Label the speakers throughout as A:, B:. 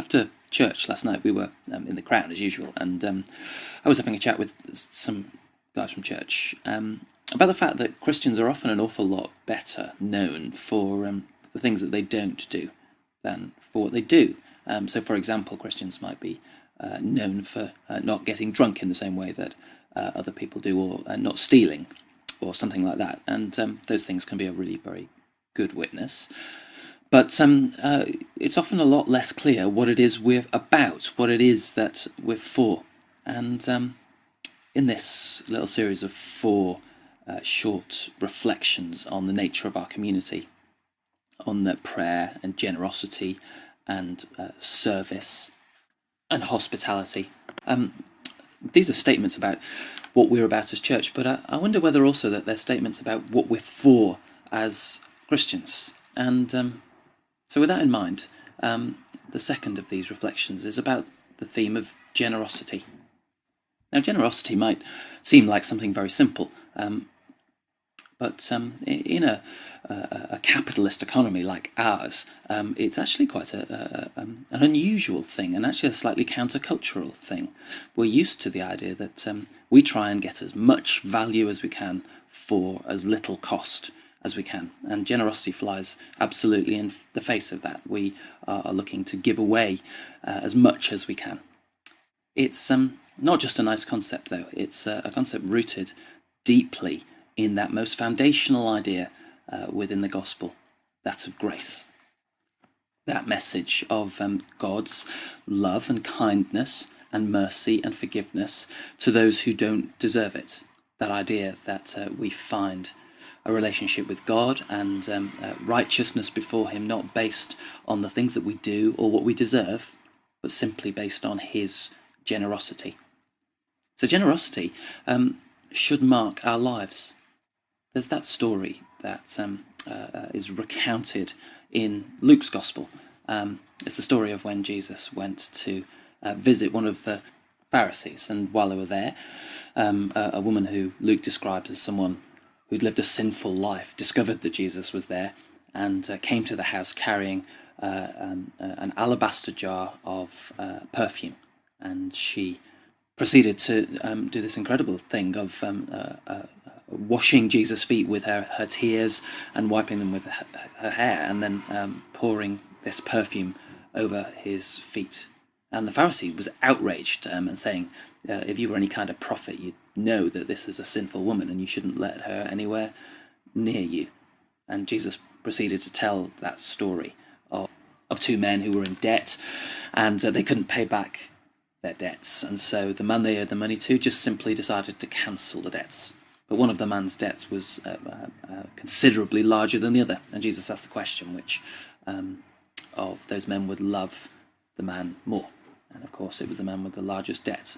A: after church last night, we were um, in the crowd as usual, and um, I was having a chat with some guys from church um, about the fact that Christians are often an awful lot better known for um, the things that they don't do than for what they do. Um, so, for example, Christians might be uh, known for uh, not getting drunk in the same way that uh, other people do, or uh, not stealing, or something like that. And um, those things can be a really very good witness. But um, uh, it's often a lot less clear what it is we're about, what it is that we're for. And um, in this little series of four uh, short reflections on the nature of our community, on the prayer and generosity and uh, service and hospitality, um, these are statements about what we're about as church, but I, I wonder whether also that they're statements about what we're for as Christians. And um, so, with that in mind, um, the second of these reflections is about the theme of generosity. Now, generosity might seem like something very simple, um, but um, in a, a, a, capitalist economy like ours, um, it's actually quite a, a, um, an unusual thing and actually a slightly countercultural thing. We're used to the idea that um, we try and get as much value as we can for as little cost as we can. And generosity flies absolutely in the face of that. We are looking to give away uh, as much as we can. It's um, not just a nice concept, though, it's uh, a concept rooted deeply in that most foundational idea uh, within the gospel that of grace. That message of um, God's love and kindness and mercy and forgiveness to those who don't deserve it. That idea that uh, we find a relationship with God and um, uh, righteousness before Him, not based on the things that we do or what we deserve, but simply based on His generosity. So, generosity um, should mark our lives. There's that story that um, uh, is recounted in Luke's Gospel. Um, it's the story of when Jesus went to uh, visit one of the Pharisees, and while they were there, um, a, a woman who Luke described as someone who'd lived a sinful life, discovered that Jesus was there and uh, came to the house carrying uh, um, uh, an alabaster jar of uh, perfume. And she proceeded to um, do this incredible thing of um, uh, uh, washing Jesus' feet with her, her tears and wiping them with her, her hair, and then um, pouring this perfume over his feet. And the Pharisee was outraged um, and saying, If you were any kind of prophet, you'd know that this is a sinful woman and you shouldn't let her anywhere near you. And Jesus proceeded to tell that story of, of two men who were in debt and uh, they couldn't pay back their debts. And so the man they owed the money to just simply decided to cancel the debts. But one of the man's debts was uh, uh, uh considerably larger than the other. And Jesus asked the question which um, of those men would love the man more. And of course, it was the man with the largest debt.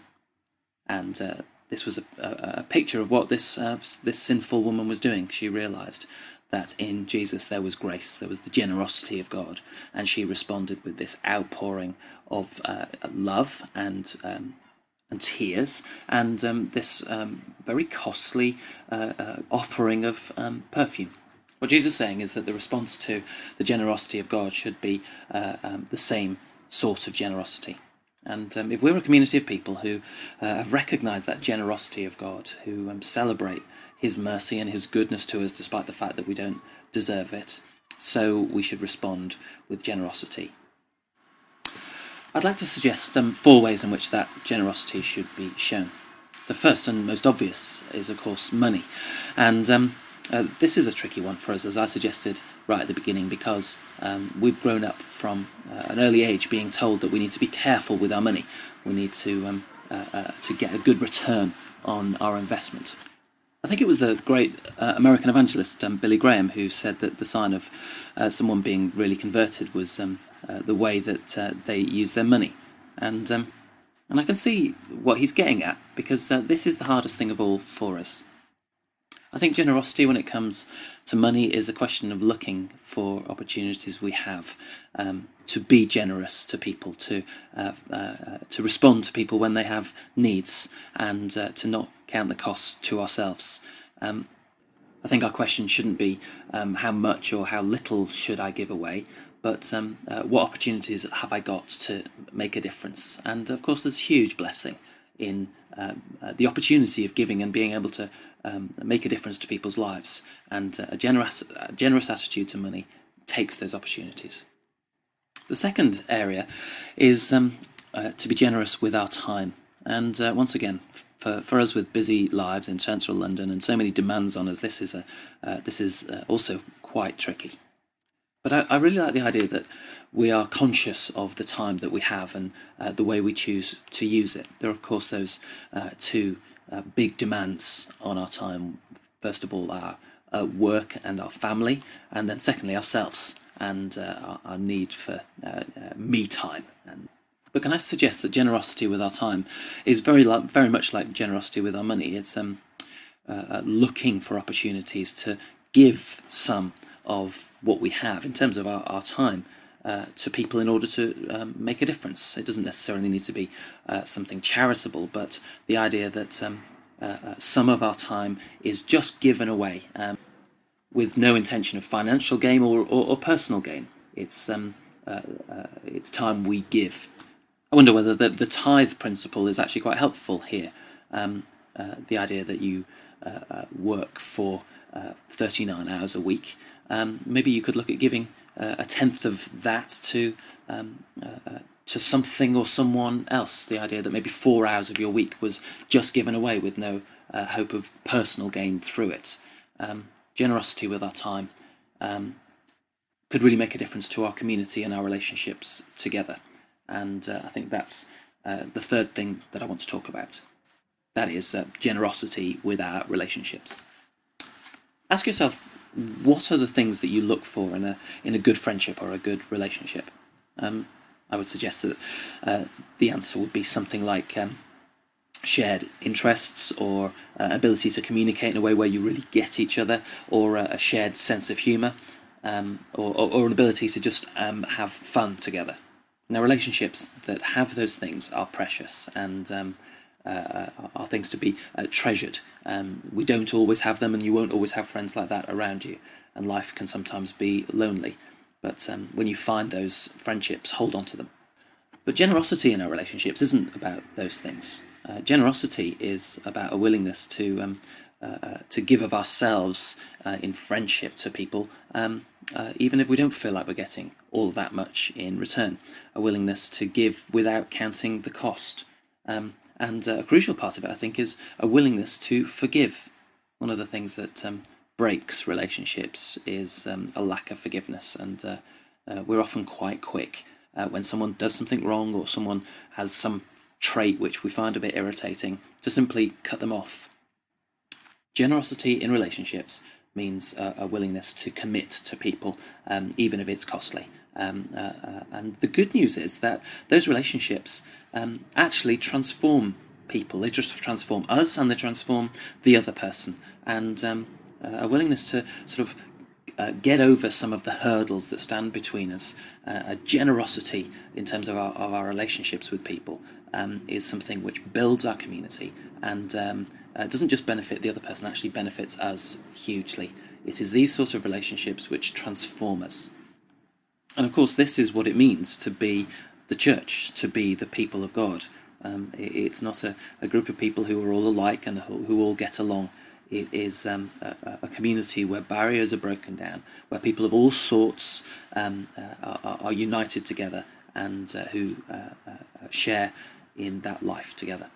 A: And uh, this was a, a, a picture of what this uh, this sinful woman was doing. She realized that in Jesus there was grace, there was the generosity of God, and she responded with this outpouring of uh, love and um, and tears, and um, this um, very costly uh, uh, offering of um, perfume. What Jesus is saying is that the response to the generosity of God should be uh, um, the same sort of generosity. And um, if we're a community of people who uh, have recognized that generosity of God, who um, celebrate His mercy and His goodness to us despite the fact that we don't deserve it, so we should respond with generosity. I'd like to suggest um, four ways in which that generosity should be shown. The first and most obvious is, of course, money. And um, uh, this is a tricky one for us, as I suggested right at the beginning, because um, we've grown up from uh, an early age being told that we need to be careful with our money. We need to um, uh, uh to get a good return on our investment. I think it was the great uh, American evangelist um, Billy Graham who said that the sign of uh, someone being really converted was um, the way that they use their money, and um, and I can see what he's getting at because this is the hardest thing of all for us. I think generosity, when it comes to money, is a question of looking for opportunities we have um, to be generous to people, to uh, uh, to respond to people when they have needs, and uh, to not count the cost to ourselves. Um, I think our question shouldn't be um, how much or how little should I give away, but um, uh, what opportunities have I got to make a difference? And of course, there's huge blessing in um, uh, the opportunity of giving and being able to um, make a difference to people's lives. And uh, a generous, a generous attitude to money takes those opportunities. The second area is um, uh, to be generous with our time. And uh, once again, for, for us with busy lives in central London and so many demands on us, this is a uh, this is uh, also quite tricky. But I, I, really like the idea that we are conscious of the time that we have and uh, the way we choose to use it. There are, of course, those uh, two uh, big demands on our time. First of all, our uh, work and our family, and then secondly, ourselves and uh, our, our, need for uh, me time. And, but can I suggest that generosity with our time is very, like, very much like generosity with our money? It's um, looking for opportunities to give some of what we have in terms of our, our time uh, to people in order to um, make a difference. It doesn't necessarily need to be uh, something charitable, but the idea that um, uh, uh some of our time is just given away um, with no intention of financial gain or, or, or personal gain. It's um, uh, uh, it's time we give. I wonder whether the, the tithe principle is actually quite helpful here. Um, the idea that you work for 39 hours a week um, maybe you could look at giving uh, a tenth of that to um, uh, to something or someone else. The idea that maybe four hours of your week was just given away with no uh, hope of personal gain through it. Um, generosity with our time um, could really make a difference to our community and our relationships together. And uh, I think that's uh, the third thing that I want to talk about. That is uh, generosity with our relationships. Ask yourself what are the things that you look for in a in a good friendship or a good relationship? Um, I would suggest that uh, the answer would be something like um, shared interests or uh, ability to communicate in a way where you really get each other, or a shared sense of humour, um, or, or, or, an ability to just um, have fun together. Now, relationships that have those things are precious and um, uh, are things to be uh, treasured. Um, we don't always have them, and you won't always have friends like that around you, and life can sometimes be lonely. But um, when you find those friendships, hold on to them. But generosity in our relationships isn't about those things. Uh, generosity is about a willingness to um, uh, uh, to give of ourselves uh, in friendship to people, um, even if we don't feel like we're getting all that much in return. A willingness to give without counting the cost. Um, and uh, a crucial part of it, I think, is a willingness to forgive. One of the things that um, breaks relationships is um, a lack of forgiveness, and uh, uh, we're often quite quick uh, when someone does something wrong or someone has some trait which we find a bit irritating to simply cut them off. Generosity in relationships means a willingness to commit to people, um, even if it's costly. Um, uh, uh, and the good news is that those relationships um, actually transform people. They just transform us and they transform the other person. And um, uh, a willingness to sort of uh, get over some of the hurdles that stand between us, uh, a generosity in terms of our, of our relationships with people, um, is something which builds our community and um, uh, doesn't just benefit the other person, actually benefits us hugely. It is these sorts of relationships which transform us. And of course, this is what it means to be the church, to be the people of God. Um, it, it's not a, a, group of people who are all alike and who, who all get along. It is um, a, a, community where barriers are broken down, where people of all sorts um, uh, are, are, united together and uh, who uh, uh, share in that life together.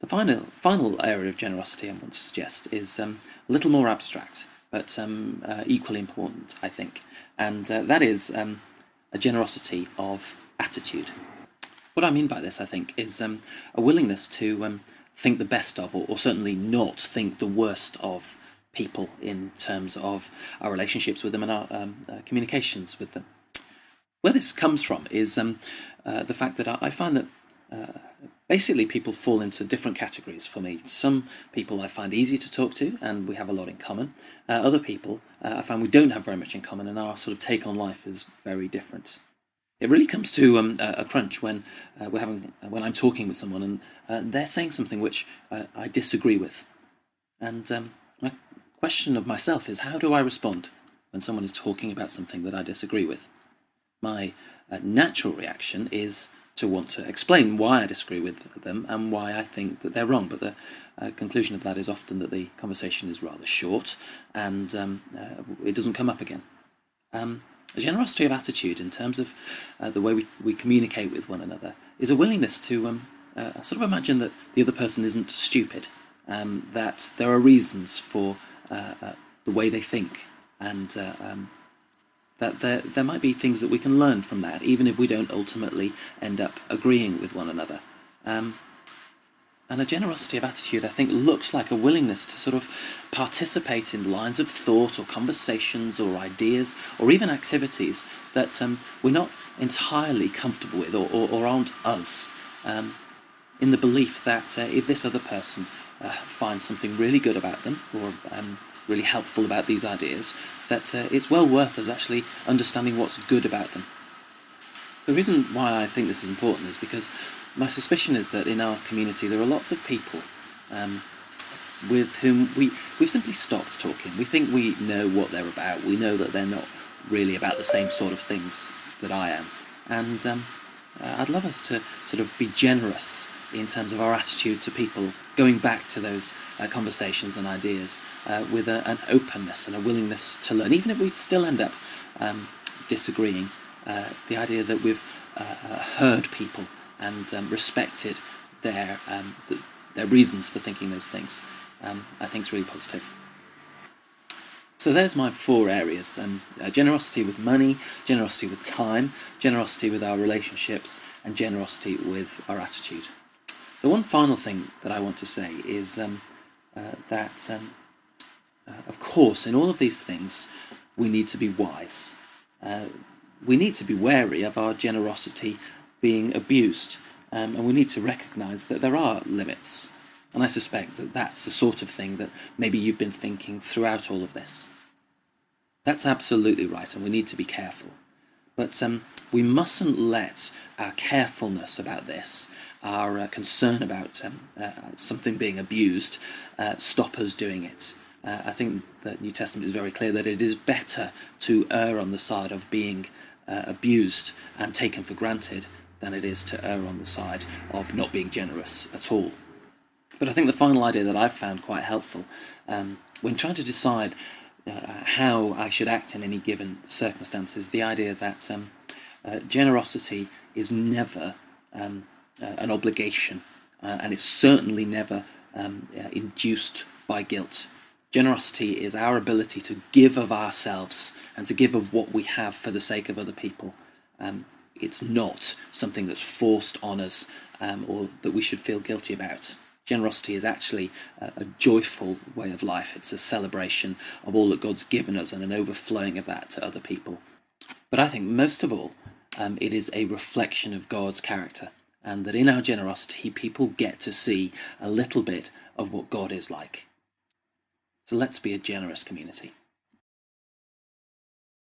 A: The final, final area of generosity I want to suggest is um, a little more abstract but um, uh, equally important, I think. And uh, that is um, a generosity of attitude. What I mean by this, I think, is um, a willingness to um, think the best of, or, or, certainly not think the worst of people in terms of our relationships with them and our um, uh, communications with them. Where this comes from is um, uh, the fact that I, I find that uh, basically people fall into different categories for me. Some people I find easy to talk to and we have a lot in common. Uh, other people uh, I find we don't have very much in common and our sort of take on life is very different. It really comes to um, a crunch when uh, we're having when I'm talking with someone and uh, they're saying something which I disagree with, and um, my question of myself is how do I respond? when someone is talking about something that I disagree with. My uh, natural reaction is to want to explain why I disagree with them and why I think that they're wrong. But the uh, conclusion of that is often that the conversation is rather short and um, uh, it doesn't come up again. Um, a generosity of attitude in terms of uh, the way we, we communicate with one another is a willingness to um, uh, sort of imagine that the other person isn't stupid, um, that there are reasons for uh, uh, the way they think, and um, that there, there might be things that we can learn from that, even if we don't ultimately end up agreeing with one another. Um, and a generosity of attitude, I think, looks like a willingness to sort of participate in lines of thought or conversations or ideas or even activities that um, we're not entirely comfortable with or, or, or aren't us, um, in the belief that uh, if this other person uh, finds something really good about them or um, really helpful about these ideas, that uh, it's well worth us actually understanding what's good about them. The reason why I think this is important is because my suspicion is that in our community there are lots of people um, with whom we, we've simply stopped talking. We think we know what they're about. We know that they're not really about the same sort of things that I am. And um, uh, I'd love us to sort of be generous in terms of our attitude to people, going back to those uh, conversations and ideas uh, with a, an openness and a willingness to learn, even if we still end up um, disagreeing. Uh, the idea that we've uh, heard people and um, respected their um, their reasons for thinking those things, um, I think is really positive. So there's my four areas: um, uh, generosity with money, generosity with time, generosity with our relationships, and generosity with our attitude. The one final thing that I want to say is um, uh, that, um, uh, of course, in all of these things, we need to be wise. Uh, we need to be wary of our generosity being abused, um, and we need to recognise that there are limits. And I suspect that that's the sort of thing that maybe you've been thinking throughout all of this. That's absolutely right, and we need to be careful. But um, we mustn't let our carefulness about this our uh, concern about um, uh, something being abused uh, stop us doing it. Uh, I think the New Testament is very clear that it is better to err on the side of being uh, abused and taken for granted than it is to err on the side of not being generous at all. But I think the final idea that I've found quite helpful um, when trying to decide uh, how I should act in any given circumstance is the idea that um, generosity is never um, uh, an obligation, uh, and it's certainly never um, uh, induced by guilt. Generosity is our ability to give of ourselves and to give of what we have for the sake of other people. Um, it's not something that's forced on us um, or that we should feel guilty about. Generosity is actually a, a, joyful way of life. It's a celebration of all that God's given us and an overflowing of that to other people. But I think most of all, um, it is a reflection of God's character and that in our generosity, people get to see a little bit of what God is like. So let's be a generous community.